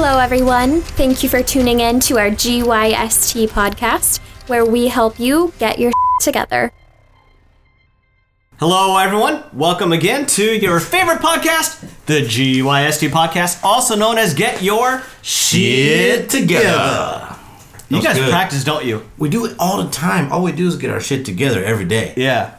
Hello, everyone. Thank you for tuning in to our GYST podcast, where we help you get your together. Hello, everyone. Welcome again to your favorite podcast, the GYST podcast, also known as Get Your Shit Together. You That's guys good. practice, don't you? We do it all the time. All we do is get our shit together every day. Yeah.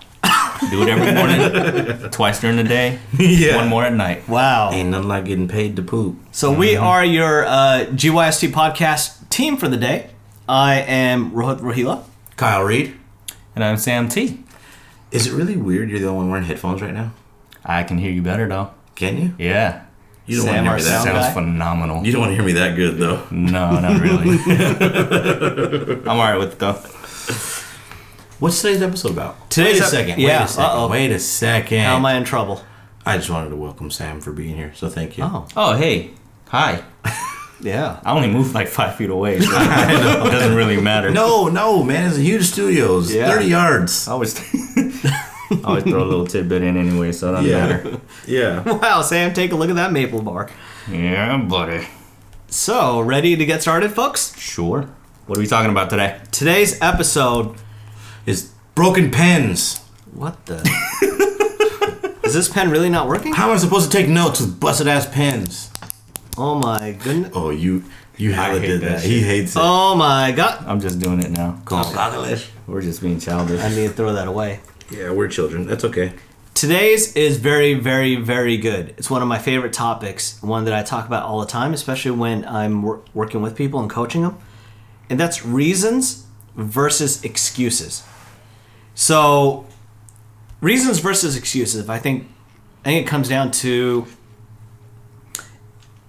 Do it every morning, twice during the day, Yeah. one more at night. Wow. Ain't nothing like getting paid to poop. So we are your uh, GYST podcast team for the day. I am Rohit Rohila. Kyle Reed, And I'm Sam T. is it really weird you're the only one wearing headphones right now? I can hear you better though. Can you? Yeah. You don't Sam, want to hear me that. sound Sounds guy? phenomenal. You don't want to hear me that good though. No, not really. I'm alright with it though. What's today's episode about? Today's wait a ep- second. yeah, Wait a second. uh-oh. Wait a second. How am I in trouble? I just wanted to welcome Sam for being here, so thank you. Oh, Oh, hey. Hi. yeah. I only moved like five feet away, so it doesn't really matter. No, no, man, it's a huge studio. It's Yeah. 30 yards. I always, I always throw a little tidbit in anyway, so it doesn't matter. Yeah. Wow, Sam, take a look at that maple bark. Yeah, buddy. So, ready to get started, folks? Sure. What are we talking about today? Today's episode. It's broken pens. What the? Is this pen really not working? How am I supposed to take notes with busted ass pens? Oh my goodness. Oh, you you hella hate did that that. He hates it. Oh my god. I'm just doing it now. Congolese. We're just being childish. I need to throw that away. Yeah, we're children. That's okay. Today's is very, very, very good. It's one of my favorite topics, one that I talk about all the time, especially when I'm wor- working with people and coaching them. And that's reasons versus excuses. So, reasons versus excuses. I think, I think it comes down to.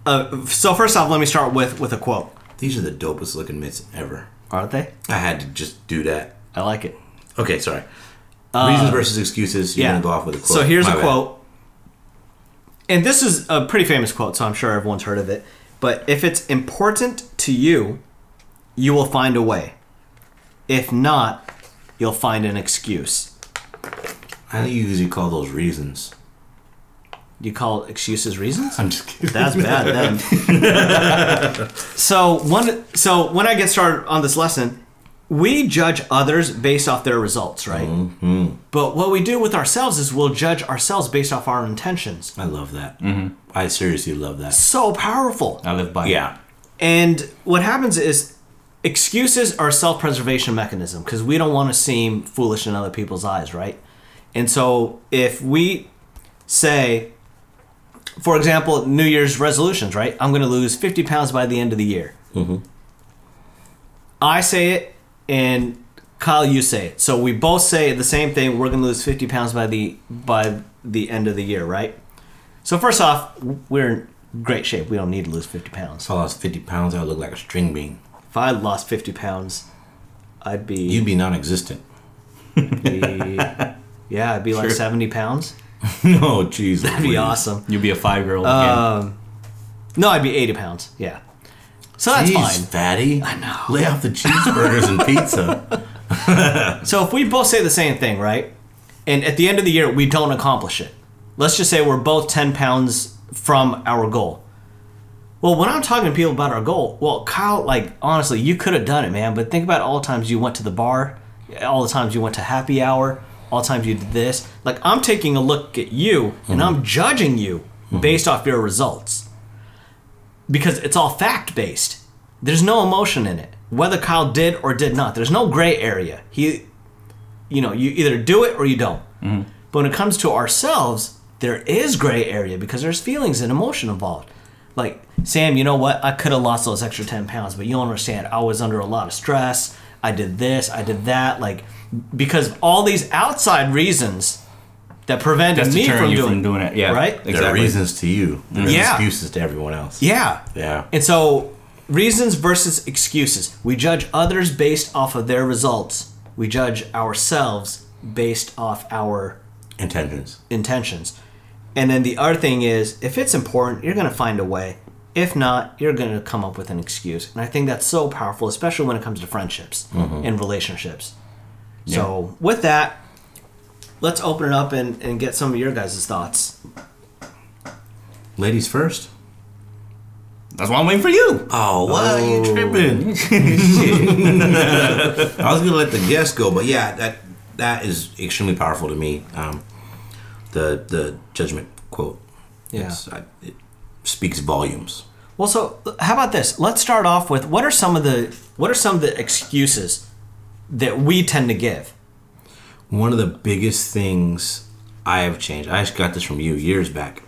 Uh, so first off, let me start with with a quote. These are the dopest looking mitts ever. Aren't they? I had to just do that. I like it. Okay, sorry. Reasons versus excuses. You're yeah. gonna go off with a quote. So here's My a bad. quote. And this is a pretty famous quote, so I'm sure everyone's heard of it. But if it's important to you, you will find a way. If not, you'll find an excuse. I think you usually call those reasons. You call excuses reasons? I'm just kidding. That's bad then. so one so when I get started on this lesson, we judge others based off their results, right? Mm-hmm. But what we do with ourselves is we'll judge ourselves based off our intentions. I love that. Mm-hmm. I seriously love that. So powerful. I live by it. Yeah. And what happens is excuses are a self-preservation mechanism because we don't want to seem foolish in other people's eyes, right? And so if we say, for example, New Year's resolutions, right? I'm going to lose 50 pounds by the end of the year. Mm-hmm. I say it, and Kyle, you say it. So we both say the same thing. We're going to lose 50 pounds by the by the end of the year, right? So first off, we're in great shape. We don't need to lose 50 pounds. If I lost 50 pounds, I would look like a string bean. If I lost 50 pounds, I'd be, You'd be non-existent. yeah, I'd be like 70 pounds. no, jeez. That'd be awesome. You'd be a five year old again. Um, no, I'd be 80 pounds. Yeah. So that's Jeez, fine. fatty. I know. Lay off the cheeseburgers and pizza. So if we both say the same thing, right? And at the end of the year, we don't accomplish it. Let's just say we're both 10 pounds from our goal. Well, when I'm talking to people about our goal, well, Kyle, like, honestly, you could have done it, man. But think about all the times you went to the bar, all the times you went to happy hour, all the times you did this. Like, I'm taking a look at you and mm-hmm. I'm judging you mm-hmm. based off your results. Because it's all fact based. There's no emotion in it. Whether Kyle did or did not, there's no gray area. He you know, you either do it or you don't. Mm-hmm. But when it comes to ourselves, there is gray area because there's feelings and emotion involved. Like, Sam, you know what? I could have lost those extra 10 pounds, but you don't understand. I was under a lot of stress. I did this, I did that. Like, because of all these outside reasons that prevented That's me from you doing, from doing it. Yeah. Right? There are reasons to you. There are Yeah. excuses to everyone else. Yeah. Yeah. And so, reasons versus excuses. We judge others based off of their results. We judge ourselves based off our Intentions. intentions. And then the other thing is, if it's important, you're going to find a way. If not, you're going to come up with an excuse. And I think that's so powerful, especially when it comes to friendships and relationships. So, with that, let's open it up and, and get some of your guys' thoughts. Ladies first. That's why I'm waiting for you. Oh, what? Are you tripping? I was gonna let the guest go, but yeah, that that is extremely powerful to me. Um, the the judgment quote. Yeah. I, it speaks volumes. Well, so how about this? Let's start off with what are some of the what are some of the excuses that we tend to give? One of the biggest things I have changed. I actually got this from you years back.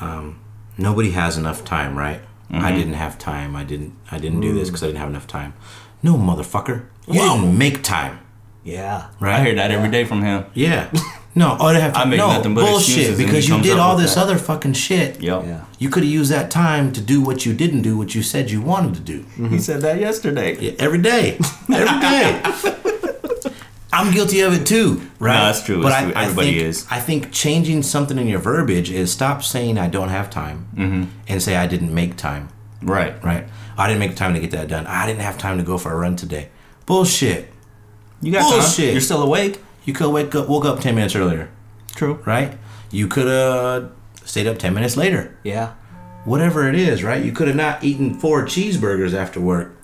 Um, nobody has enough time, right? I didn't have time. I didn't. I didn't do this because I didn't have enough time. No, motherfucker. You Whoa. didn't make time, Yeah. right? I hear that every day from him. Yeah. No, oh, they have to. I make no, nothing but bullshit excuses and he because you did all this that. other fucking shit. Yep. Yeah. You could have used that time to do what you didn't do, what you said you wanted to do. He said that yesterday. Yeah, every day, every day. I'm guilty of it too, right? No, that's true. But It's- I, everybody I think, is. I think changing something in your verbiage is stop saying I don't have time Mm-hmm. and say I didn't make time. Right. Right? I didn't make time to get that done. I didn't have time to go for a run today. Bullshit. You got Bullshit. time. You're still awake. You could wake up, woke up ten minutes earlier, True. right? You could have stayed up ten minutes later. Yeah. whatever it is, right? You could have not eaten four cheeseburgers after work.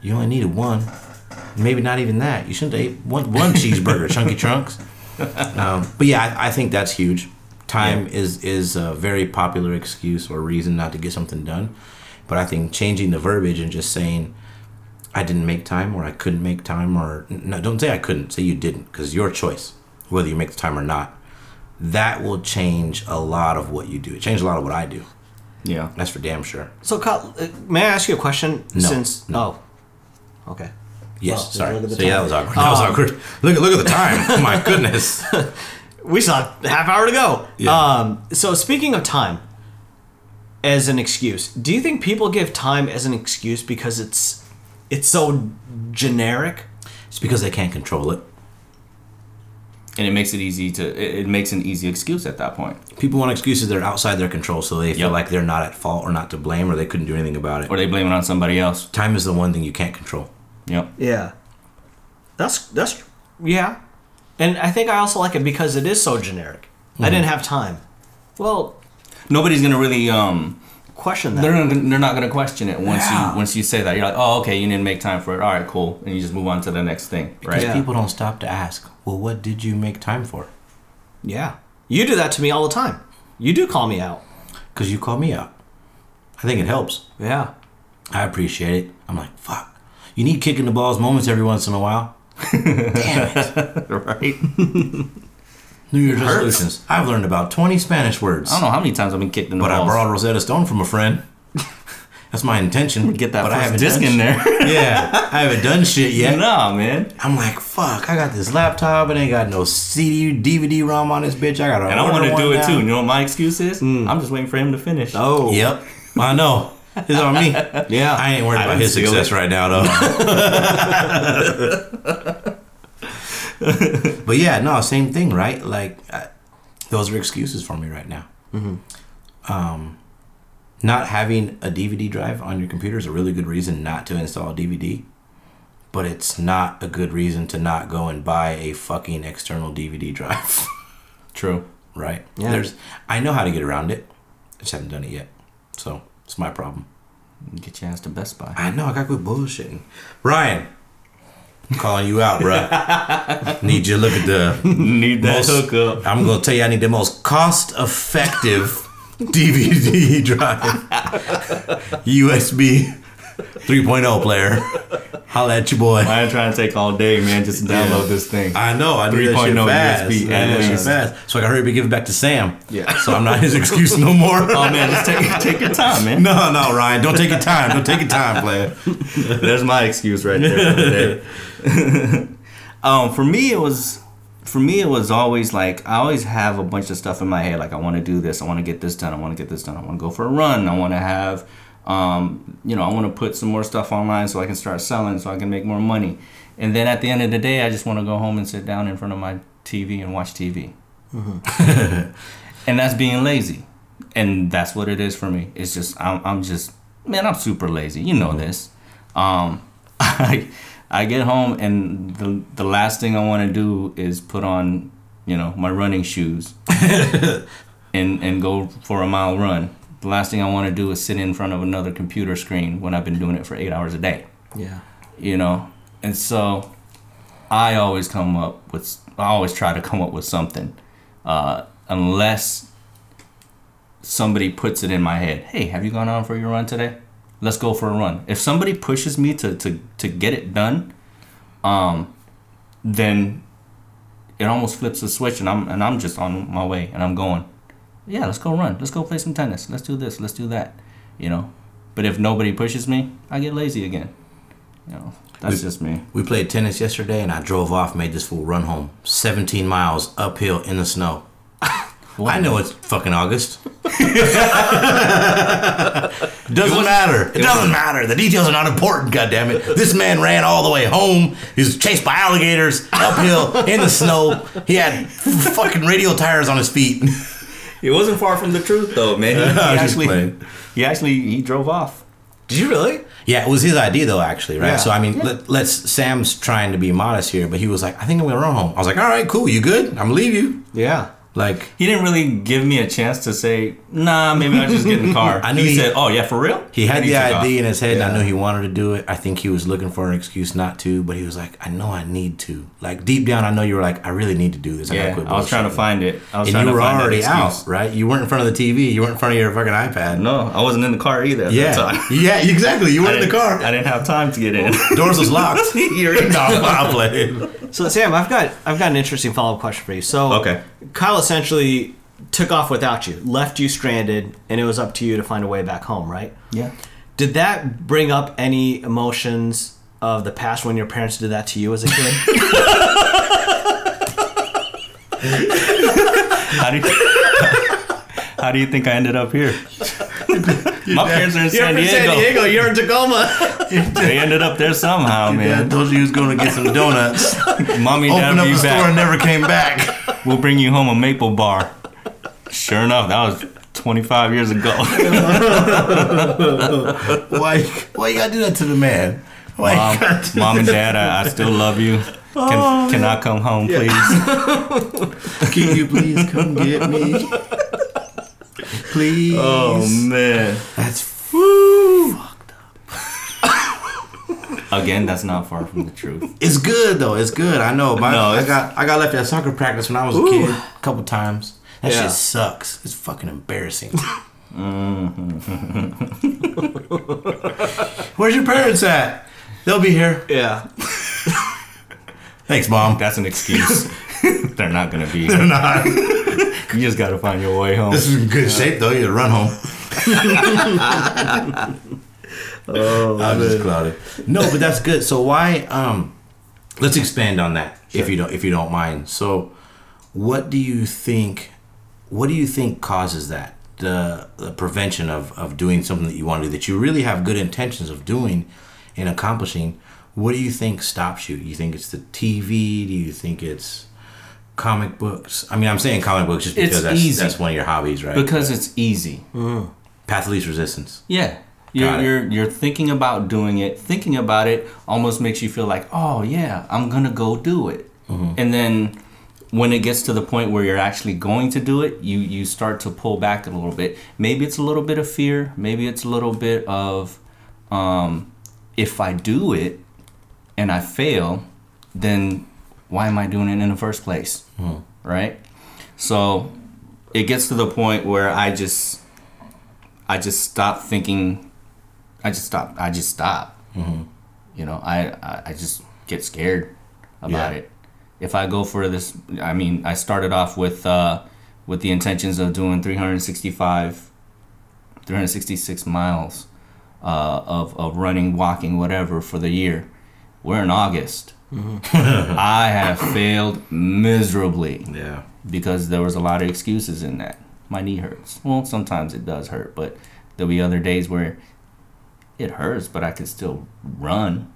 You only needed one. Maybe not even that. You shouldn't have ate one, one cheeseburger, Chunky Trunks. Um, but yeah, I, I think that's huge. Time is is a very popular excuse or reason not to get something done. But I think changing the verbiage and just saying I didn't make time or I couldn't make time or no, don't say I couldn't. Say you didn't because your choice whether you make the time or not. That will change a lot of what you do. It changed a lot of what I do. Yeah. That's for damn sure. So, Kyle, uh, may I ask you a question? No. Since No. oh, okay. Yes, Well, sorry. look at So yeah, that was awkward. That was Um, awkward. Look at look at the time. oh my goodness. We still have a half hour to go. Yeah. Um, so speaking of time as an excuse, do you think people give time as an excuse because it's it's so generic? It's because they can't control it. And it makes it easy to. It, it makes an easy excuse at that point. People want excuses that are outside their control, so they feel like they're not at fault or not to blame or they couldn't do anything about it. Or they blame it on somebody else. Time is the one thing you can't control. Yep. Yeah. That's that's yeah. And I think I also like it because it is so generic. I didn't have time. Well, Nobody's gonna really um. Question that. They're not, they're not gonna question it once Yeah. you once you say that. You're like, oh, okay, you didn't make time for it. All right, cool, and you just move on to the next thing, Because right? Yeah. people don't stop to ask, well, what did you make time for? yeah. You do that to me all the time. You do call me out. Because you call me out. I think it helps. Yeah. I appreciate it. I'm like, fuck. You need kicking the balls moments every once in a while. Damn it. right? New Year's hurts. resolutions. I've learned about 20 Spanish words. I don't know how many times I've been kicked in the But I balls. borrowed Rosetta Stone from a friend. That's my intention. Get that but I first haven't disc in there. yeah, I haven't done shit yet. nah, man. I'm like, fuck. I got this laptop. It ain't got no CD, DVD ROM on this bitch. I got a And I want to do it too. You know what my excuse is? Hmm. I'm just waiting for him to finish. Oh. Yep, I know. It's on me. Yeah. I ain't worried I about his success it. right now, though. but yeah, no, same thing, right? Like, I, those are excuses for me right now. Um, not having a DVD drive on your computer is a really good reason not to install a DVD, but it's not a good reason to not go and buy a fucking external DVD drive, True. right? Yeah. There's, I know how to get around it. I just haven't done it yet, so it's my problem. Get your ass to Best Buy. I know I got good bullshitting. Ryan, I'm calling you out, bruh. Need you to look at the. Need that Most- hookup. I'm gonna tell you I need the most cost-effective DVD drive, USB 3.0 player. Holla at your boy. I ain't trying to take all day, man. Just download Yeah. this thing. I know I need that 3.0 shit fast. USB Yeah, at that shit least. fast. So I can hurry up and give it back to Sam. Yeah. So I'm not his excuse no more. oh man, just take take your time, man. No, no, Ryan, don't take your time. Don't take your time, player. There's my excuse right there. for the day. um, for me, it was for me it was always like I always have a bunch of stuff in my head. Like I want to do this, I want to get this done, I want to get this done, I want to go for a run, I want to have, um, you know, I want to put some more stuff online so I can start selling, so I can make more money. And then at the end of the day, I just want to go home and sit down in front of my TV and watch TV. and that's being lazy. And that's what it is for me. It's just I'm, I'm just man, I'm super lazy. You know this. Um, I I get home and the the last thing I want to do is put on you know my running shoes and and go for a mile run The last thing I want to do is sit in front of another computer screen when I've been doing it for eight hours a day. Yeah. You know, and so I always come up with. I always try to come up with something, uh, unless somebody puts it in my head. Hey, have you gone on for your run today? Let's go for a run. If somebody pushes me to to to get it done, um, then it almost flips the switch, and I'm and I'm just on my way, and I'm going. Yeah, let's go run. Let's go play some tennis. Let's do this. Let's do that. You know. But if nobody pushes me, I get lazy again. You know. That's We- just me. We played tennis yesterday, and I drove off, made this fool run home, 17 miles uphill in the snow. I know it's fucking August. doesn't matter. It doesn't matter. The details are not important. God damn it! This man ran all the way home. He was chased by alligators uphill in the snow. He had fucking radial tires on his feet. It wasn't far from the truth, though, man. He, he I was just actually, playing. he actually, he drove off. Did you really? Yeah, it was his idea though, actually, right? Yeah. So I mean, let, let's. Sam's trying to be modest here, but he was like, "I think I'm gonna run home." I was like, "All right, cool. You good? I'm gonna leave you." Yeah. Like, He didn't really give me a chance to say, "Nah, maybe I'll just get in the car." I knew he, he- said, "Oh yeah, for real." He had And the took off. idea in his head, and I knew he wanted to do it. I think he was looking for an excuse not to, but he was like, "I know I need to." Like deep down, I know you were like, "I really need to do this." I gotta Yeah, quit I was trying to find it. I was And trying you to were find that already out, excuse. right? You weren't in front of the TV. You weren't in front of your fucking iPad. No, I wasn't in the car either. Yeah, yeah, exactly. You weren't in the car. I didn't have time to get in. Doors was locked. You're no, I'm playing. So Sam, I've got I've got an interesting follow up question for you. So Okay. Kyle essentially took off without you, left you stranded, and it was up to you to find a way back home, right? yeah. Did that bring up any emotions of the past when your parents did that to you as a kid? How do you, how do you think I ended up here? My parents are in San Diego. You're in Tacoma. They ended up there somehow, I man. told you he was going to get some donuts. Mommy and Opened dad up will the be store and back. never came back. We'll bring you home a maple bar. Sure enough, that was 25 years ago. Why? Why you gotta do that to the man? Why? you Mom, gotta do mom and dad, I, I still love you. Oh, can, can I come home, please? Can you please come get me? Please. Oh man. That's woo. Again, that's not far from the truth. It's good though. It's good. I know. My, No, I got I got left at soccer practice when I was a kid a couple times. That Yeah. shit sucks. It's fucking embarrassing. Mm-hmm. Where's your parents at? They'll be here. yeah. Thanks, mom. That's an excuse. They're not gonna be. They're not. You just gotta find your way home. This is in good shape though. You run home. oh, I'm just clouded. No, but that's good. So why? Um, let's expand on that if you don't if you don't mind. So, what do you think? What do you think causes that? The, the prevention of, of doing something that you want to do that you really have good intentions of doing and accomplishing. What do you think stops you? You think it's the TV? Do you think it's comic books? I mean, I'm saying comic books just It's because that's, easy. that's one of your hobbies, right? Because it's easy. Path of least resistance. Yeah. You're, you're you're thinking about doing it. Thinking about it almost makes you feel like, oh yeah, I'm gonna go do it. Mm-hmm. And then when it gets to the point where you're actually going to do it, you you start to pull back a little bit. Maybe it's a little bit of fear. Maybe it's a little bit of, um, if I do it and I fail, then why am I doing it in the first place? Right. So it gets to the point where I just I just stop thinking. I just stop. I just stop. You know, I, I I just get scared about Yeah. it. If I go for this, I mean, I started off with uh, with the intentions of doing 365, 366 miles uh, of of running, walking, whatever for the year. We're in August. I have failed miserably Yeah. because there was a lot of excuses in that. My knee hurts. Well, sometimes it does hurt, but there'll be other days where it hurts, but I can still run.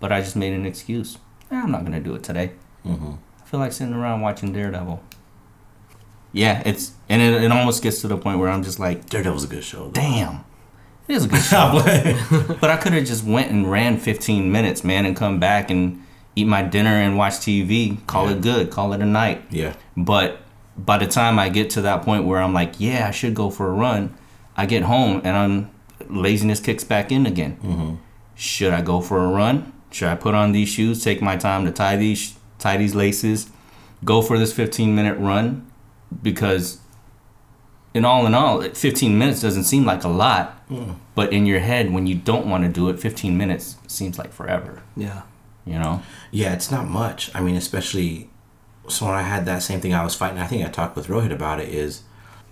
But I just made an excuse. Eh, I'm not gonna do it today. I feel like sitting around watching Daredevil. Yeah, it's and it, it almost gets to the point where I'm just like, Daredevil's a good show. Though. damn, it is a good show. but I could have just went and ran 15 minutes, man, and come back and eat my dinner and watch TV. Call Yeah. it good. Call it a night. Yeah. But by the time I get to that point where I'm like, yeah, I should go for a run, I get home and I'm laziness kicks back in again. Mm-hmm. Should I go for a run? Should I put on these shoes, take my time to tie these tie these laces, go for this 15 minute run? Because in all in all, 15 minutes doesn't seem like a lot, mm. but in your head, when you don't want to do it, 15 minutes seems like forever. Yeah. You know? Yeah, it's not much. I mean, especially so when I had that same thing I was fighting. I think I talked with Rohit about it. Is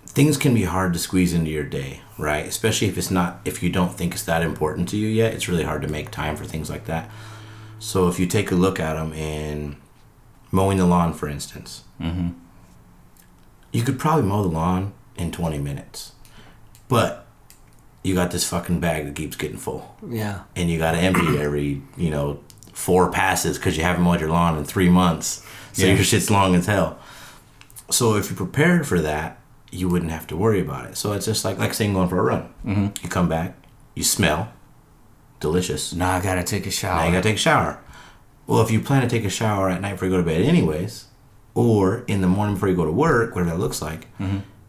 things can be hard to squeeze into your day, right? Especially if it's not if you don't think it's that important to you yet. It's really hard to make time for things like that. So if you take a look at them in mowing the lawn, for instance, mm-hmm. you could probably mow the lawn in 20 minutes, but you got this fucking bag that keeps getting full. Yeah. and you got to empty it every you know four passes because you haven't mowed your lawn in three months. So Yeah. your shit's long as hell. So if you prepared for that you wouldn't have to worry about it. So it's just like like saying going for a run. Mm-hmm. you come back you smell delicious. Now I gotta take a shower. now you gotta take a shower. Well if you plan to take a shower at night before you go to bed anyways or in the morning before you go to work whatever that looks like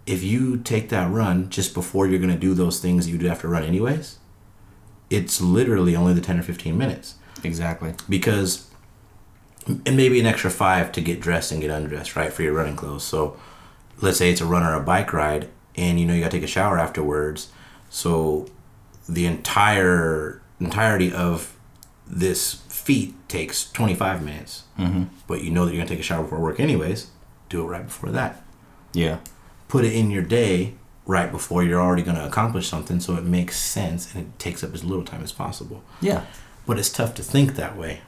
if you take that run just before you're gonna do those things that you do have to run anyways it's literally only the 10 or 15 minutes exactly. because and maybe an extra five to get dressed and get undressed right for your running clothes so let's say it's a run or a bike ride and you know you got to take a shower afterwards so the entire entirety of this feat takes 25 minutes mm-hmm. but you know that you're gonna take a shower before work anyways do it right before that Yeah. Put it in your day right before you're already going to accomplish something so it makes sense and it takes up as little time as possible Yeah. but it's tough to think that way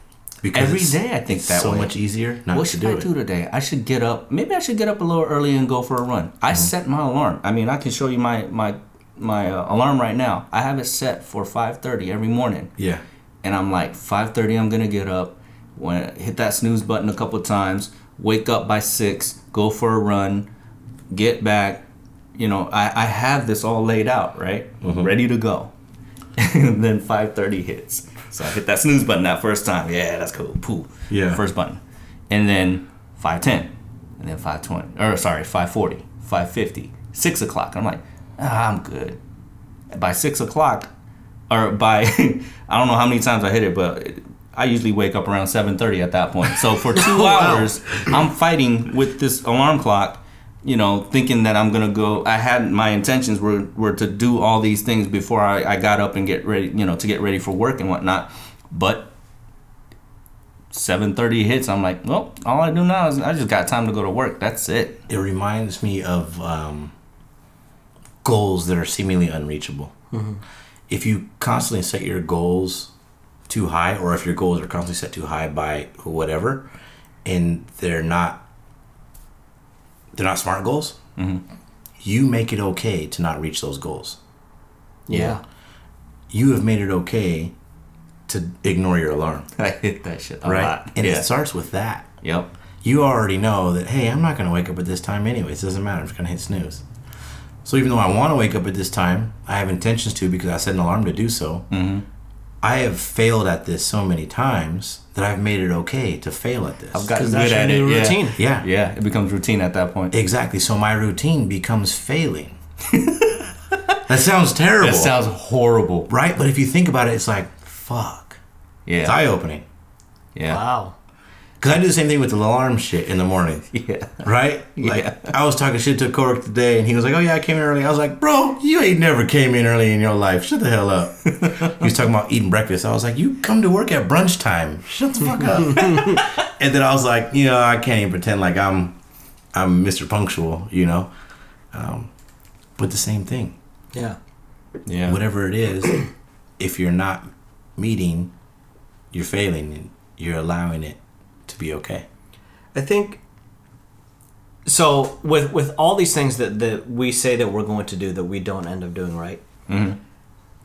Every it's- day I think that so way. much easier not what to should do I it do today? I should get up. Maybe I should get up a little early and go for a run. I Mm-hmm. set my alarm. I mean, I can show you my my my uh, alarm right now. I have it set for 5:30 every morning, yeah and I'm like 5:30. I'm gonna get up. When hit that snooze button a couple times. Wake up by six. Go for a run. Get back. You know, I I have this all laid out right, Mm-hmm. ready to go. and then 5:30 hits. So I hit that snooze button that first time. Yeah, that's cool. Pooh. Yeah. First button. And then 510. And then 520. Or sorry, 540. 550. 6 o'clock. I'm like, ah, I'm good. By 6 o'clock, or by, I don't know how many times I hit it, but I usually wake up around 7.30 at that point. So for two hours, I'm fighting with this alarm clock you know, thinking that I'm gonna go. I had my intentions were were to do all these things before I, I got up and get ready, you know, to get ready for work and whatnot. But 7:30 hits. I'm like, well, all I do now is I just got time to go to work. That's it. it reminds me of um, goals that are seemingly unreachable if you constantly set your goals too high or if your goals are constantly set too high by whatever and they're not they're not smart goals you make it okay to not reach those goals Yeah. you have made it okay to ignore your alarm I hit that shit a right lot. and yeah. it starts with that Yep. you already know that hey i'm not going to wake up at this time anyways it doesn't matter i'm just going to hit snooze so even though i want to wake up at this time i have intentions to because i set an alarm to do so Mm-hmm. I have failed at this so many times that i've made it okay to fail at this I've gotten 'Cause good at it. new yeah. routine. yeah Yeah, it becomes routine at that point. exactly so my routine becomes failing that sounds terrible That sounds horrible. right but if you think about it it's like fuck Yeah. it's Yeah. eye-opening Yeah. Wow. Because i do the same thing with the alarm shit in the morning Yeah. right? Like Yeah. I was talking shit to a coworker today, and he was like, "Oh yeah, I came in early." I was like, "Bro, you ain't never came in early in your life. Shut the hell up." he was talking about eating breakfast. I was like, "You come to work at brunch time. Shut the fuck up." and then I was like, "You know, I can't even pretend like I'm, I'm Mr. Punctual, you know." Um, but the same thing, Yeah. Yeah. whatever it is, if you're not meeting, you're failing, and you're allowing it to be okay. I think so with with all these things that, that we say that we're going to do that we don't end up doing right.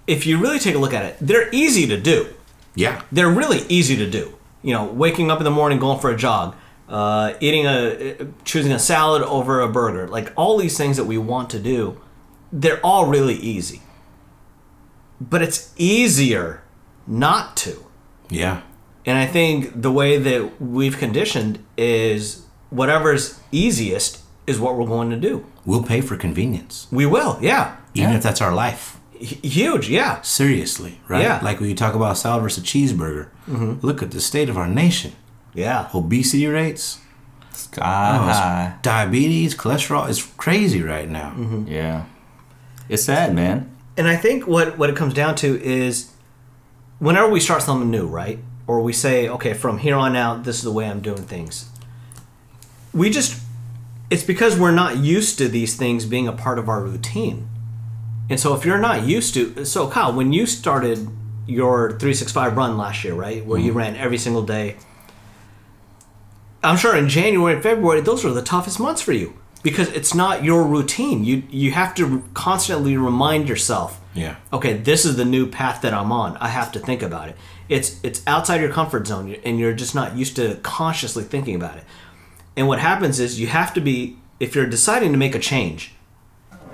If you really take a look at it, they're easy to do. Yeah. They're really easy to do. You know, waking up in the morning, going for a jog, uh, eating a, choosing a salad over a burger, like all these things that we want to do, they're all really easy. But it's easier not to. Yeah. And I think the way that we've conditioned is whatever's easiest is what we're going to do. We'll pay for convenience, We will, yeah. even Yeah. if that's our life. H- huge, yeah. Seriously, right? Yeah. Like when you talk about salad versus cheeseburger, mm-hmm. look at the state of our nation. Yeah. Obesity rates, Sky oh, high. diabetes, cholesterol is crazy right now. Mm-hmm. Yeah. It's sad, man. And I think what what it comes down to is whenever we start something new, right? Or we say, okay, from here on out, this is the way I'm doing things. We just it's because we're not used to these things being a part of our routine. And so if you're not used to so Kyle, when you started your 365 run last year, right? Where you mm-hmm. ran every single day. I'm sure in January and February those were the toughest months for you because it's not your routine. You you have to constantly remind yourself Yeah. okay, this is the new path that I'm on. I have to think about it. It's it's outside your comfort zone, and you're just not used to consciously thinking about it. And what happens is you have to be if you're deciding to make a change,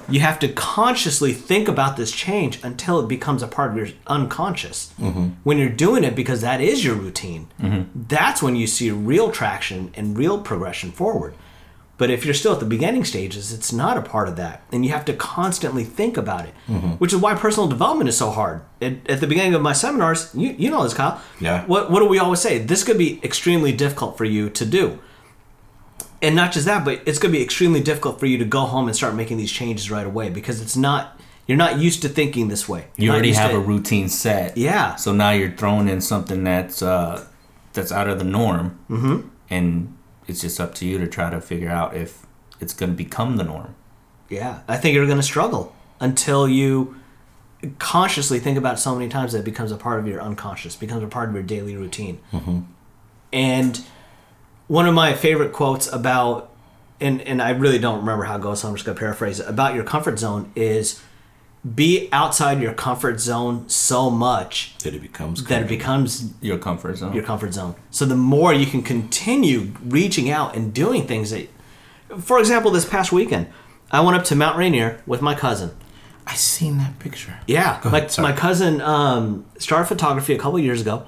you have to consciously think about this change until it becomes a part of your unconscious. Mm-hmm. When you're doing it because that is your routine, mm-hmm. that's when you see real traction and real progression forward. But if you're still at the beginning stages, it's not a part of that. And you have to constantly think about it, which is why personal development is so hard. At, at the beginning of my seminars, you, you know this, Kyle. Yeah. What, what do we always say? This could be extremely difficult for you to do. And not just that, but it's going to be extremely difficult for you to go home and start making these changes right away because it's not, you're not used to thinking this way. You You're not already have to- a routine set. Yeah. So now you're throwing in something that's uh, that's out of the norm, mm-hmm. and it's just up to you to try to figure out if it's going to become the norm. Yeah, I think you're going to struggle until you consciously think about it so many times that it becomes a part of your unconscious, becomes a part of your daily routine. Mm-hmm. And one of my favorite quotes about, and, and I really don't remember how it goes, so I'm just going to paraphrase it, about your comfort zone is be outside your comfort zone so much That it becomes that it becomes Your comfort zone. your comfort zone. So the more you can continue reaching out and doing things that, for example, this past weekend, I went up to Mount Rainier with my cousin. I seen that picture. Yeah, Go my, ahead, my cousin um, started photography a couple years ago,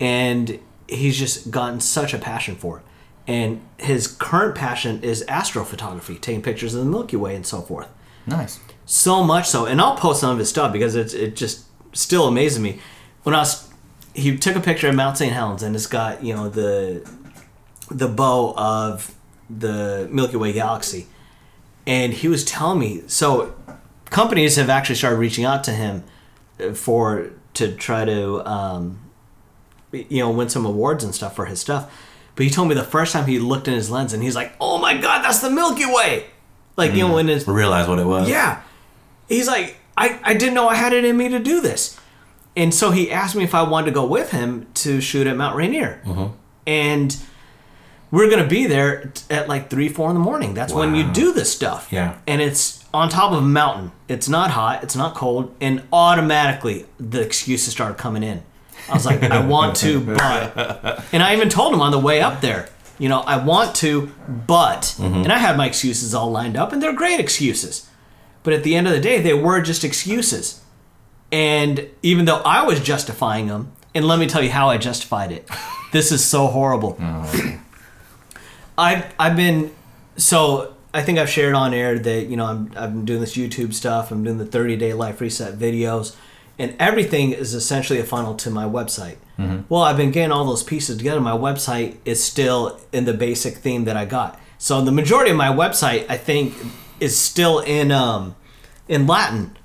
and he's just gotten such a passion for it. And his current passion is astrophotography, taking pictures of the Milky Way and so forth. nice. So much so, and I'll post some of his stuff because it's it just still amazes me. When I was, he took a picture of Mount St. Helens, and it's got you know the the bow of the Milky Way galaxy, and he was telling me so companies have actually started reaching out to him uh, for to try to um, you know win some awards and stuff for his stuff. But he told me the first time he looked in his lens and he's like, "Oh my God, that's the Milky Way!" Like you know when it's Realize what it was. yeah. He's like, I, I didn't know I had it in me to do this. And so he asked me if I wanted to go with him to shoot at Mount Rainier. Uh-huh. And we're going to be there at like 3, 4 in the morning. That's when you do this stuff. Yeah. And it's on top of a mountain. It's not hot, it's not cold. And automatically the excuses started coming in. I was like, I want to, but. And I even told him on the way up there, you know, I want to, but. Mm-hmm. And I had my excuses all lined up, and they're great excuses. But at the end of the day, they were just excuses. And even though I was justifying them, and let me tell you how I justified it. This is so horrible. Oh. I've I've been so I think I've shared on air that you know I'm I've been doing this YouTube stuff. I'm doing the 30 day life reset videos, and everything is essentially a funnel to my website. Mm-hmm. Well, I've been getting all those pieces together. My website is still in the basic theme that I got. So the majority of my website, I think, is still in um in Latin.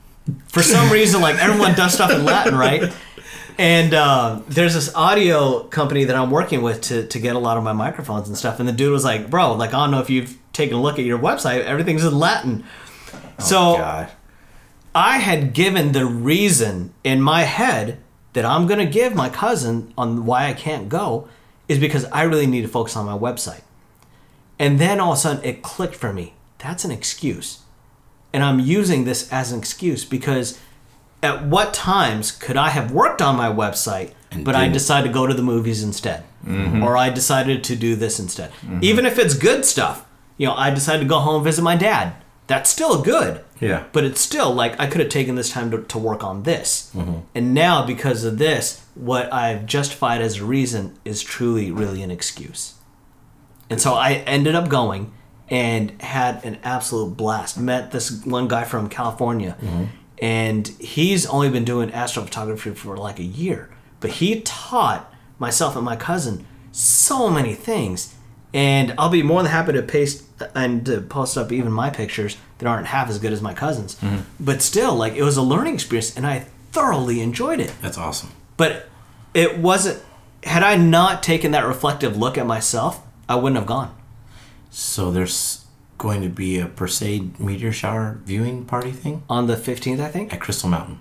For some reason, like everyone does stuff in Latin, right? And uh, there's this audio company that I'm working with to, to get a lot of my microphones and stuff. And the dude was like, "Bro, like I don't know if you've taken a look at your website. Everything's in Latin." so God. I had given the reason in my head that I'm going to give my cousin on why I can't go is because I really need to focus on my website. And then all of a sudden it clicked for me. That's an excuse. And I'm using this as an excuse because at what times could I have worked on my website, And but I didn't. decided to go to the movies instead? Mm-hmm. Or I decided to do this instead. Mm-hmm. Even if it's good stuff. You know, I decided to go home and visit my dad. That's still good. Yeah. But it's still like I could have taken this time to, to work on this. Mm-hmm. And now, because of this, what I've justified as a reason is truly, really an excuse. And so I ended up going, and had an absolute blast. Met this one guy from California, and he's only been doing astrophotography for like a year, but he taught myself and my cousin so many things. And I'll be more than happy to paste and to post up even my pictures that aren't half as good as my cousin's. But still, like it was a learning experience, and I thoroughly enjoyed it. That's awesome. But it wasn't. Had I not taken that reflective look at myself, I wouldn't have gone. So there's going to be a Perseid meteor shower viewing party thing On the fifteenth, I think. at Crystal Mountain.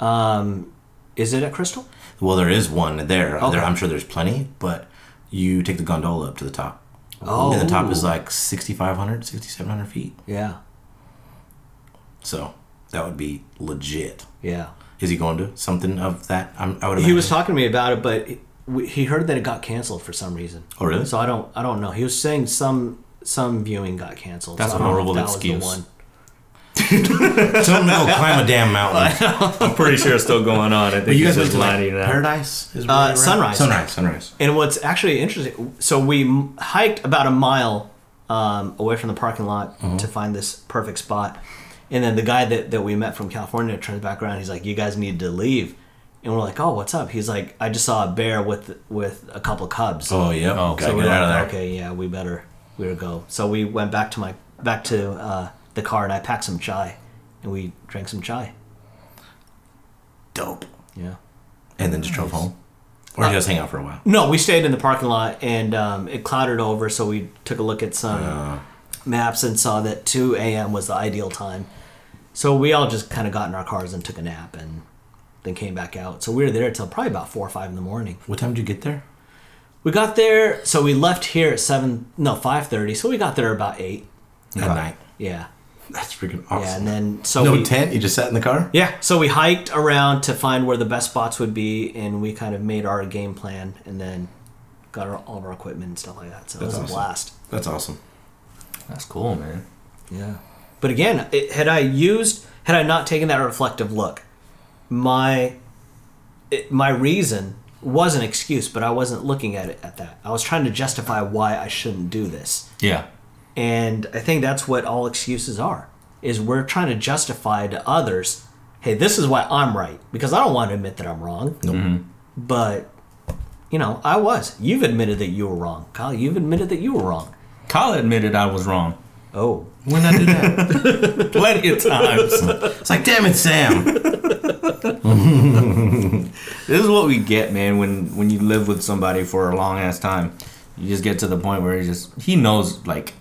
Um, is it at Crystal? Well, there is one there. Okay. there. I'm sure there's plenty, but you take the gondola up to the top. Oh. And the top is like 6,500, 6,700 feet. Yeah, So that would be legit. yeah. Is he going to something of that? I'm, I would. He was talking to me about it, but he- he heard that it got canceled for some reason. Oh, really? So I don't. I don't know. He was saying some some viewing got canceled. That's so a I don't know if horrible that was the excuse. one. Tell him to go climb a damn mountain. I'm pretty sure it's still going on. I think But you guys went just to like, lining. Paradise? Is where Uh, you were at? Sunrise. Sunrise. Sunrise. And what's actually interesting, so we hiked about a mile um, away from the parking lot to find this perfect spot. And then the guy that, that we met from California turns back around. He's like, "You guys need to leave." And we're like, "Oh, what's up?" He's like, "I just saw a bear with with a couple cubs." Oh, yeah, Oh, Gotta so we're get out of like, there. "Okay, yeah, we better we better go." So we went back to my back to uh, the car and I packed some chai, and we drank some chai. Dope. Yeah. And then just drove home? Or just hang out for a while? No, we stayed in the parking lot and um, it clouded over, so we took a look at some Uh, maps and saw that 2 a.m. was the ideal time. So we all just kind of got in our cars and took a nap and then came back out. So we were there till probably about 4 or 5 in the morning. what time did you get there? We got there, so we left here at 7, no, 5.30, so we got there about 8. At night. Yeah. That's freaking awesome. Yeah, and then, so no we... tent? You just sat in the car? Yeah, so we hiked around to find where the best spots would be, and we kind of made our game plan, and then got our, all of our equipment and stuff like that. So That's it was awesome. a blast. That's awesome. That's cool, man. Yeah. But again, it, had I used, had I not taken that reflective look, my, it, my reason was an excuse, but I wasn't looking at it at that. I was trying to justify why I shouldn't do this. Yeah. And I think that's what all excuses are. Is we're trying to justify to others, hey, this is why I'm right because I don't want to admit that I'm wrong. Nope. Mm-hmm. But you know, I was. You've admitted that you were wrong, Kyle. You've admitted that you were wrong. Kyle admitted I was wrong Oh, When I did that? plenty of times. it's like, damn it, Sam. this is what we get, man. When when you live with somebody for a long ass time, you just get to the point where he just he knows like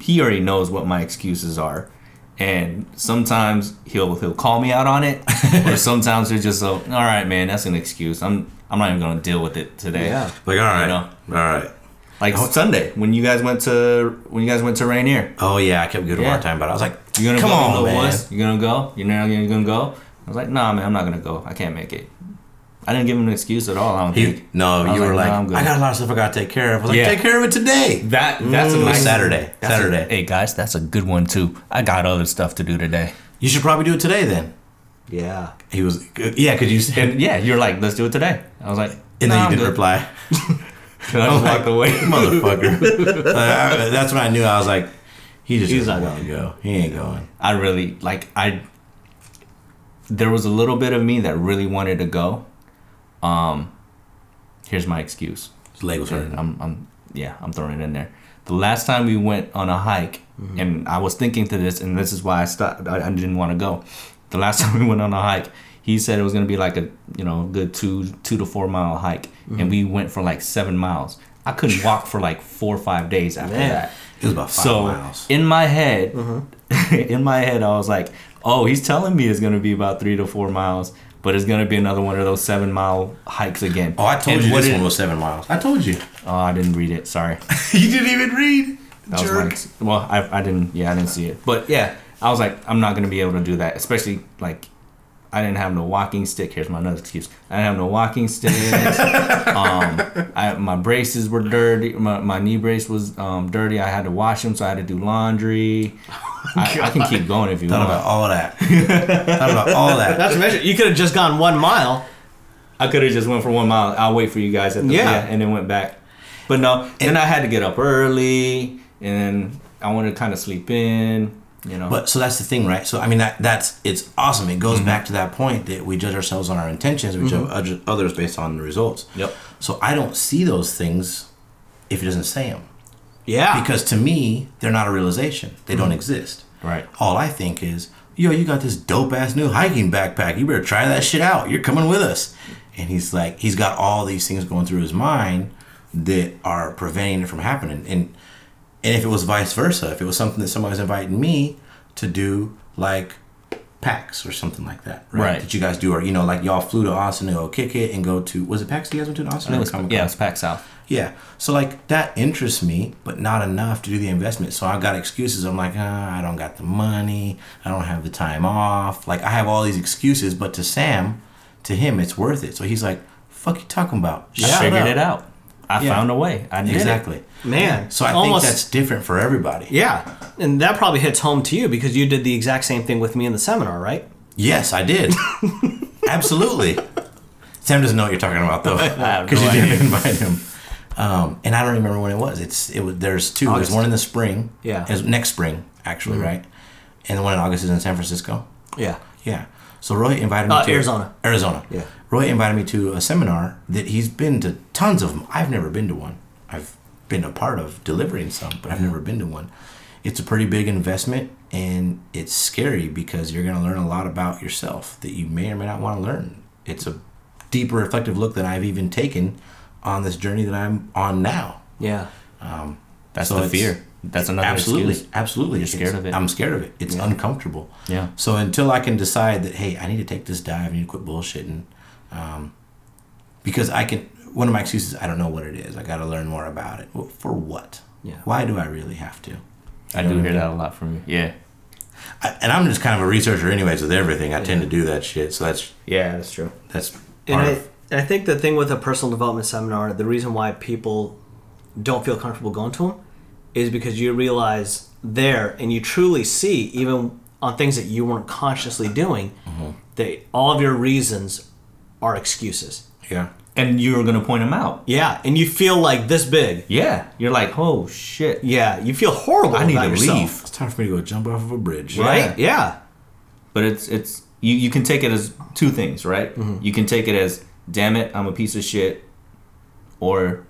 he already knows what my excuses are, and sometimes he'll he'll call me out on it, or sometimes he'll just like, "All right, man, that's an excuse. I'm I'm not even gonna deal with it today." Yeah. Like, all right. You know. All right. Like Sunday when you guys went to when you guys went to Rainier. Oh, yeah, I kept giving him a Yeah. hard time, but I was like, You gonna come go, on, little man. wuss? You gonna go? You're not gonna, gonna go? I was like, nah, man, I'm not gonna go. I can't make it. I didn't give him an excuse at all. I don't He, think. no, I was you were like, like, "Nah, I'm good." I got a lot of stuff I got to take care of. I was like, Yeah. take care of it today. That that's a Mm, nice Saturday. that's a- Saturday. hey guys, that's a good one too. I got other stuff to do today. You should probably do it today then. yeah. He was, yeah, because you said, And yeah, you're like, let's do it today. I was like, and then you I'm didn't good." reply. And I just like, walked away. Motherfucker. Like, I- that's when I knew I was like, he just He's doesn't going to go. He ain't going. I really like I. There was a little bit of me that really wanted to go. Um, here's my excuse. His leg was hurting. I'm, I'm, yeah, I'm throwing it in there. The last time we went on a hike, Mm-hmm. and I was thinking to this, and this is why I stopped. I, I didn't want to go. The last time we went on a hike, he said it was gonna be like a you know good two two to four mile hike, Mm-hmm. and we went for like seven miles. I couldn't walk for like four or five days after Man. that. It was about five so miles. in my head, Mm-hmm. in my head, I was like, "Oh, he's telling me it's gonna be about three to four miles, but it's gonna be another one of those seven mile hikes again." Oh, I told And you this it- one was seven miles. I told you. Oh, I didn't read it. Sorry. you didn't even read. That was my well, I, I didn't. Yeah, I didn't see it. But yeah, I was like, I'm not gonna be able to do that. Especially like, I didn't have no walking stick. Here's my another excuse. I didn't have no walking stick. um, I, my braces were dirty. My, my knee brace was um, dirty. I had to wash them, so I had to do laundry. I, I can keep going if you Thought want. about all that. Thought about all that. Not to mention, you could have just gone one mile. I could have just went for one mile. I'll wait for you guys at the Yeah. yeah, and then went back. But no, then I had to get up early, and I wanted to kind of sleep in. You know. But so that's the thing, right? So I mean that that's it's awesome. It goes mm-hmm. back to that point that we judge ourselves on our intentions, we judge mm-hmm. others based on the results. Yep. So I don't see those things if it doesn't say them. Yeah. because to me they're not a realization they don't mm-hmm. exist Right. all i think is yo you got this dope ass new hiking backpack you better try that shit out you're coming with us and he's like he's got all these things going through his mind that are preventing it from happening and and if it was vice versa if it was something that somebody was inviting me to do like PAX or something like that, right? Right. That you guys do, or you know, like y'all flew to Austin to go kick it and go to was it PAX? You guys went to Austin? I or think it was, yeah, it's PAX South. Yeah. So like that interests me, but not enough to do the investment. So I got excuses. I'm like, ah, I don't got the money. I don't have the time off. Like I have all these excuses, but to Sam, to him, it's worth it. So he's like, fuck you talking about? I figured up." it out. I Yeah. found a way. I did it. Exactly. Man, So I almost, think that's different for everybody. yeah, and that probably hits home to you because you did the exact same thing with me in the seminar, right? Yes, I did. Absolutely. Sam doesn't know what you're talking about though, because no you didn't invite him. Um, and I don't remember when it was. It's it was. There's two. August. There's one in the spring. Yeah. It's next spring, actually, right? And the one in August is in San Francisco. Yeah. Yeah. So Roy invited me Uh, to Arizona. Arizona. Yeah. Roy invited me to a seminar that he's been to tons of them. I've never been to one. I've been a part of delivering some, but I've never been to one. It's a pretty big investment and it's scary because you're going to learn a lot about yourself that you may or may not want to learn. It's a deeper reflective look than I've even taken on this journey that I'm on now. Yeah. That's So the fear. That's another absolutely, excuse. absolutely. You're scared It's- of it. I'm scared of it. It's uncomfortable. Yeah. So until I can decide that, hey, I need to take this dive, I need to quit bullshitting, um, because I can. One of my excuses, I don't know what it is. I got to learn more about it. Well, for what? Yeah. Why do I really have to? I do hear that a lot from you. Yeah. I, and I'm just kind of a researcher, anyways, with everything. I tend to do that shit. So that's Yeah, that's true. that's And part I, of. and I think the thing with a personal development seminar, the reason why people don't feel comfortable going to them is because you realize there and you truly see, even on things that you weren't consciously doing, Mm-hmm. that all of your reasons are excuses. Yeah. And you're gonna point them out. Yeah, and you feel like this big. Yeah. You're like, oh shit. Yeah, you feel horrible. I need about to yourself, leave. It's time for me to go jump off of a bridge. right? Yeah. But it's it's you, you can take it as two things, right? You can take it as damn it, I'm a piece of shit, or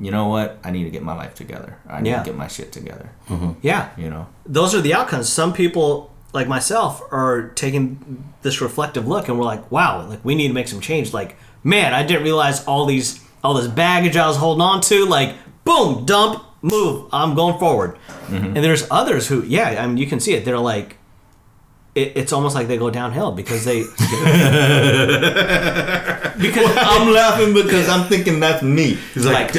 you know what, I need to get my life together. I need Yeah. to get my shit together. Mm-hmm. Yeah. You know. those are the outcomes. Some people, like myself, are taking this reflective look, and we're like, "Wow, like we need to make some change." Like, man, I didn't realize all these, all this baggage I was holding on to. Like, boom, dump, move. I'm going forward. Mm-hmm. And there's others who, yeah, I mean, you can see it. They're like, it, it's almost like they go downhill because they, because I'm laughing because I'm thinking that's me. He's like, oh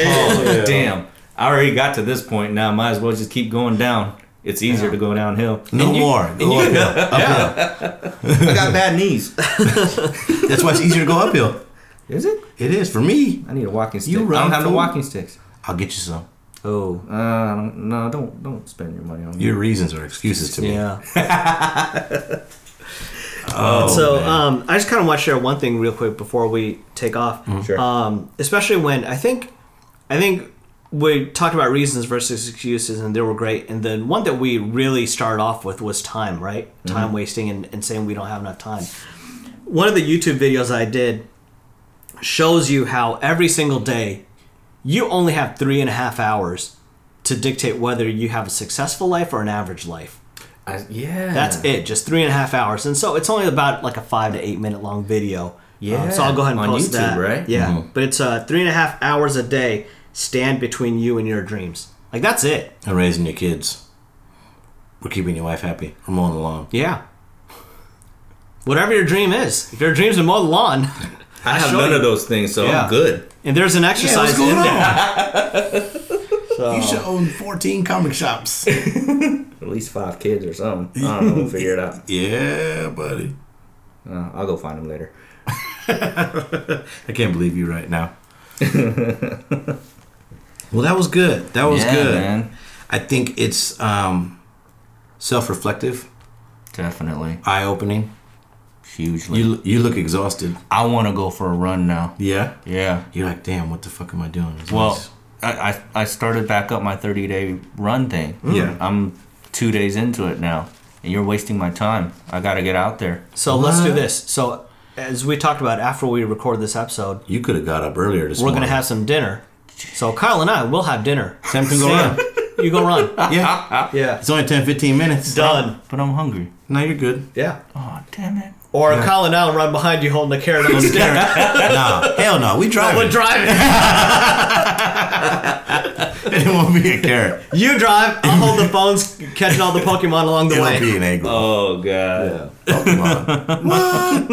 damn. damn, I already got to this point now. I Might as well just keep going down. It's easier to go downhill. No you- more. and Go you- uphill. I got bad knees. That's why it's easier to go uphill. Is it? It is for me. I need a walking stick. You run, I don't have no walking sticks. I'll get you some. Oh, Uh, no, don't don't spend your money on me. Your reasons are excuses to me. yeah. Oh, so man. um, I just kind of want to share one thing real quick before we take off. Sure. Um, especially when I think, I think we talked about reasons versus excuses, and they were great. And then one that we really started off with was time, right? Time wasting and, and saying we don't have enough time. One of the YouTube videos I did shows you how every single day you only have three and a half hours to dictate whether you have a successful life or an average life. I, yeah. That's it, just three and a half hours. And so it's only about like a five to eight minute long video. Yeah, Um, so I'll go ahead and on post YouTube, that. right? Yeah. But it's uh, three and a half hours a day stand between you and your dreams. Like that's it. And raising your kids. We're keeping your wife happy. We're mowing the lawn. Yeah. Whatever your dream is. If your dream's to mow the lawn, I have none you. of those things, so Yeah. I'm good. and there's an exercise in there. So, You should own 14 comic shops. At least five kids or something. I don't know. We'll figure it out. yeah, buddy. Uh, I'll go find them later. I can't believe you right now. well, that was good. That was Yeah, good. man. I think it's um, self-reflective, Definitely. eye-opening. Hugely. You you look exhausted. I want to go for a run now. Yeah. Yeah. You're like, damn, what the fuck am I doing? Is Well, this- I, I, I started back up my 30 day run thing. Yeah. I'm two days into it now, and you're wasting my time. I got to get out there. So let's do this. So as we talked about after we record this episode, You could have got up earlier this we're morning. gonna have some dinner. So Kyle and I will have dinner. Sam can go run. You go run. Yeah. Yeah. It's only 10, 15 minutes. Done. But I'm hungry. No, you're good. Yeah. Oh, damn it. Or Kyle and I will run behind you holding a carrot on a stick. no, hell no. We driving. We're driving. it won't be a carrot. You drive. I'll hold the phones, catching all the Pokemon along the way. It'll be an egg roll. Oh, God. Pokemon. what?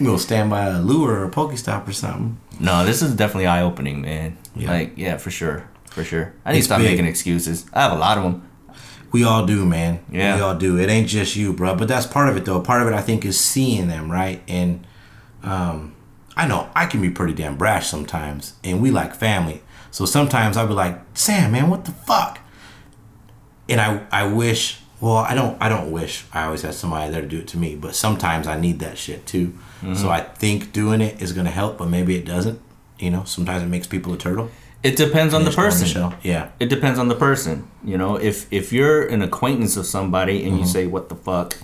You gonna stand by a lure or a Pokestop or something? No, this is definitely eye opening, man. Yeah. Like, yeah, for sure. For sure. I need It's to stop big. making excuses. I have a lot of them. We all do, man. Yeah. We all do. It ain't just you, bro. But that's part of it, though. Part of it, I think, is seeing them, right? And um, I know I can be pretty damn brash sometimes, and we like family. So sometimes I'll be like, Sam, man, what the fuck? And I, I wish. Well, I don't. I don't wish. I always have somebody there to do it to me. But sometimes I need that shit too. So I think doing it is gonna help, but maybe it doesn't. You know, sometimes it makes people a turtle. It depends on the Just go in person. shell. Yeah. It depends on the person. You know, if if you're an acquaintance of somebody and you mm-hmm. say what the fuck,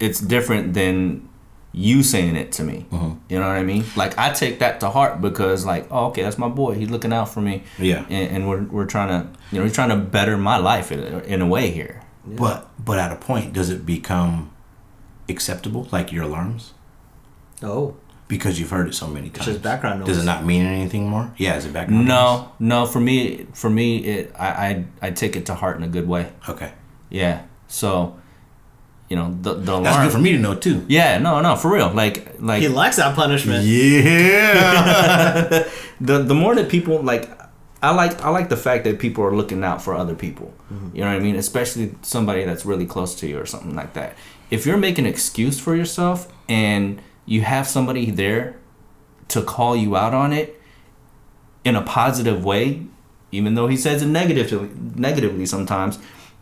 it's different than you saying it to me. Mm-hmm. You know what I mean? Like I take that to heart because like, oh, okay, that's my boy. He's looking out for me. Yeah. And, and we're we're trying to you know he's trying to better my life in, in a way here. But but at a point, does it become acceptable, like your alarms, Oh. Because you've heard it so many times? just background noise. Does it not mean anything more? Yeah, is it background? noise? No, no. For me, for me, it I, I I take it to heart in a good way. Okay, Yeah. So, you know, the the alarm. that's good for me to know too. Yeah. No. No. For real. Like like He likes that punishment. Yeah. the the more that people like I like I like the fact that people are looking out for other people. Mm-hmm. You know what I mean? Especially somebody that's really close to you or something like that. If you're making an excuse for yourself and you have somebody there to call you out on it in a positive way, even though he says it negatively negatively sometimes,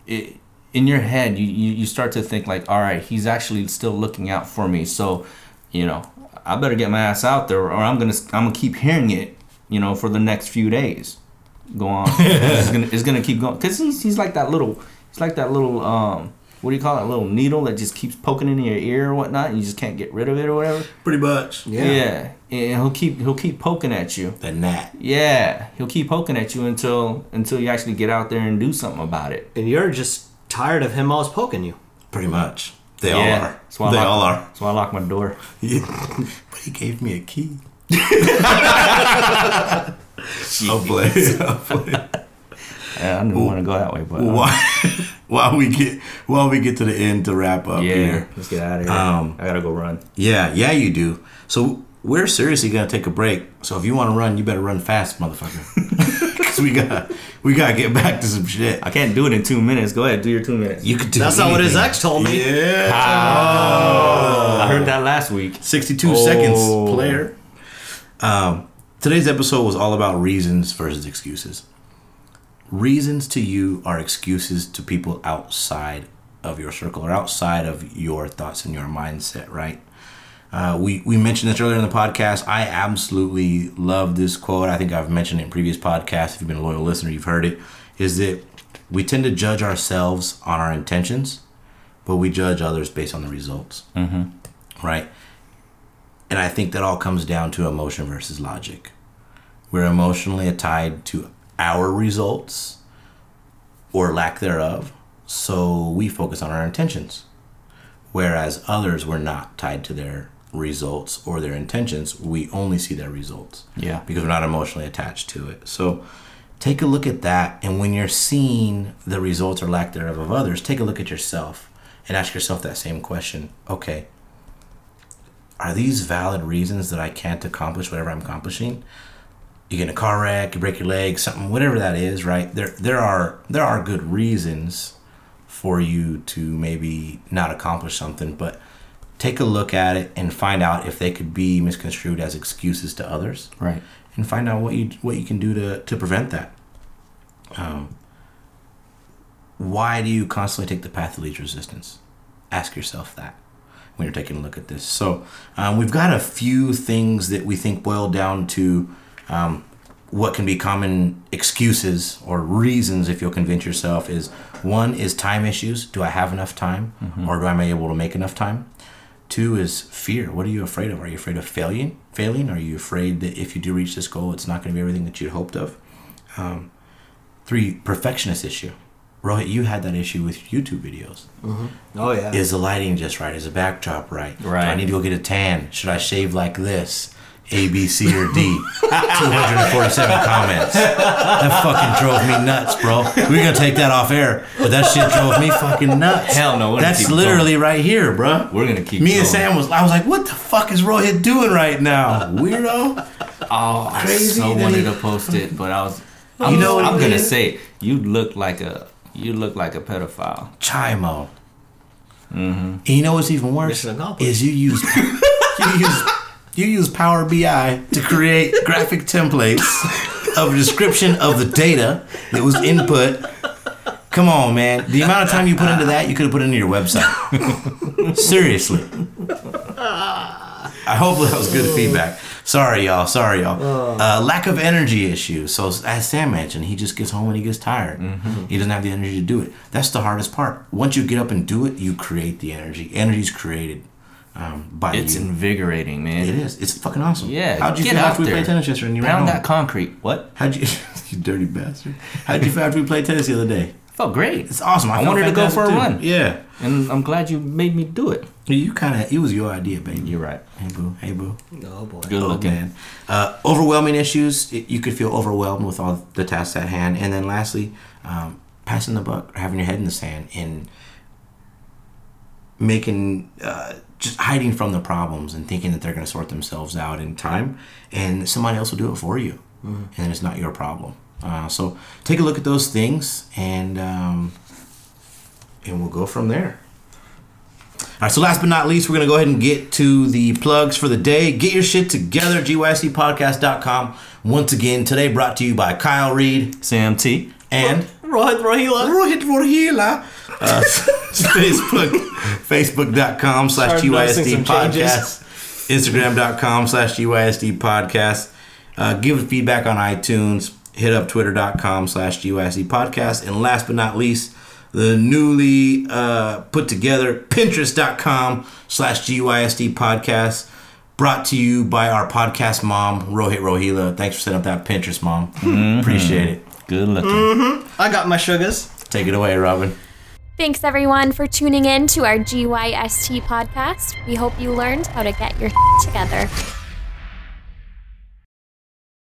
it, in your head you, you, you start to think like, all right, he's actually still looking out for me. So, you know, I better get my ass out there or I'm gonna I'm gonna keep hearing it, you know, for the next few days. Go on. it's, gonna, it's gonna keep going because he's, he's like that little he's like that little um what do you call it? A little needle that just keeps poking into your ear or whatnot. And you just can't get rid of it or whatever. Pretty much. Yeah. Yeah, and he'll keep he'll keep poking at you. The gnat. Yeah, he'll keep poking at you until until you actually get out there and do something about it. And you're just tired of him always poking you. Pretty much. They yeah, all are. That's why I they lock, all are. That's why I lock my door. Yeah. but he gave me a key. I'll play. I'll play. Yeah, I didn't want to go that way, but um, While, while we get while we get to the end to wrap up yeah, here. let's get out of here. Um, I gotta go run. Yeah, yeah, you do. So we're seriously gonna take a break. So if you want to run, you better run fast, motherfucker. Because we gotta we gotta get back to some shit. I can't do it in two minutes. Go ahead, do your two minutes. You could do. That's not what his ex told me. Yeah. I heard that last week. 62 Oh. seconds, player. Um, today's episode was all about reasons versus excuses. Reasons to you are excuses to people outside of your circle or outside of your thoughts and your mindset, right? Uh, we, we mentioned this earlier in the podcast. I absolutely love this quote. I think I've mentioned it in previous podcasts. If you've been a loyal listener, you've heard it. Is that we tend to judge ourselves on our intentions, but we judge others based on the results. Mm-hmm. Right? And I think that all comes down to emotion versus logic. We're emotionally tied to our results or lack thereof, so we focus on our intentions. Whereas others were not tied to their results or their intentions, we only see their results. Yeah. Because we're not emotionally attached to it. So take a look at that. And when you're seeing the results or lack thereof of others, take a look at yourself and ask yourself that same question. Okay, are these valid reasons that I can't accomplish whatever I'm accomplishing? You get in a car wreck, you break your leg, something, whatever that is, right? There, there are there are good reasons for you to maybe not accomplish something, but take a look at it and find out if they could be misconstrued as excuses to others, Right. and find out what you what you can do to to prevent that. Um, why do you constantly take the path of least resistance? Ask yourself that when you're taking a look at this. So um, we've got a few things that we think boil down to um, what can be common excuses or reasons if you'll convince yourself is one is time issues. Do I have enough time, or do I am I able to make enough time? Two is fear. What are you afraid of? Are you afraid of failing? Failing? Are you afraid that if you do reach this goal, it's not going to be everything that you'd hoped of? Um, three, perfectionist issue. Rohit, you had that issue with YouTube videos. Oh yeah. Is the lighting just right? Is the backdrop right? Do I need to go get a tan? Should I shave like this? A, B, C, or D? 247 comments. That fucking drove me nuts, bro. We are gonna take that off air, but that shit drove me fucking nuts. Hell no, we're gonna That's literally right here, bro. We're gonna keep Me and. Sam was. I was like, "What the fuck is Rohit doing right now, weirdo?" Oh, I Crazy so that wanted he- to post it, but I was. You I'm, know what I'm gonna is? say you look like a you look like a pedophile. Chimo. Mm-hmm. And you know what's even worse is you use you use you use Power BI to create graphic templates of a description of the data that was input. Come on, man. The amount of time you put into that, you could have put into your website. Seriously. I hope that was good feedback. Sorry, y'all. Sorry, y'all. Uh, lack of energy issues. So, as Sam mentioned, he just gets home and he gets tired. He doesn't have the energy to do it. That's the hardest part. Once you get up and do it, you create the energy. Energy's created um, by It's you. invigorating, man. it is. It's fucking awesome. Yeah. How'd you get feel out after we played tennis yesterday? And you ran Pound that concrete. What? How'd you, you dirty bastard? How'd you feel after we played tennis the other day? Felt great. It's awesome. I, I wanted to go for a too. run. Yeah. And I'm glad you made me do it. You kind of. It was your idea, baby. You're right. Hey boo. Hey boo. oh boy. Good Oh, looking. man. Uh, overwhelming issues. It, you could feel overwhelmed with all the tasks at hand, and then lastly, um, passing the buck or having your head in the sand and making uh, just hiding from the problems and thinking that they're going to sort themselves out in time, and somebody else will do it for you, and it's not your problem. Uh, so take a look at those things, and um, and we'll go from there. All right, so last but not least, we're going to go ahead and get to the plugs for the day. Get your shit together, gystpodcast.com. Once again, today brought to you by Kyle Reed Sam T. and Rohit Rohila. Rohit Rohila. Uh, Facebook, facebook.com slash Start noticing GYST some changes. podcast, instagram.com slash GYST podcast. Uh, give feedback on iTunes. Hit up twitter.com slash GYST podcast. And last but not least, the newly uh, put together pinterest.com slash GYST podcast. Brought to you by our podcast mom, Rohit Rohila. Thanks for setting up that Pinterest, mom. Appreciate it. Good looking. I got my sugars. Take it away, Robin. Thanks everyone for tuning in to our GYST podcast. We hope you learned how to get your together.